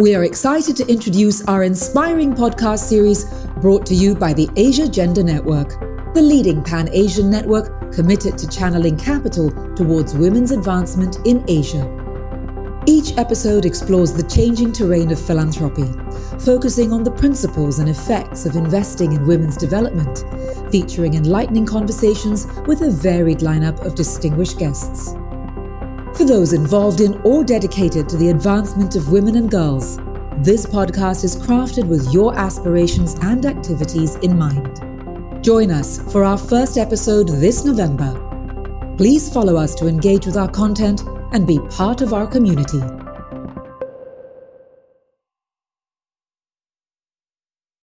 We are excited to introduce our inspiring podcast series brought to you by the Asia Gender Network, the leading pan Asian network committed to channeling capital towards women's advancement in Asia. Each episode explores the changing terrain of philanthropy, focusing on the principles and effects of investing in women's development, featuring enlightening conversations with a varied lineup of distinguished guests. For those involved in or dedicated to the advancement of women and girls, this podcast is crafted with your aspirations and activities in mind. Join us for our first episode this November. Please follow us to engage with our content and be part of our community.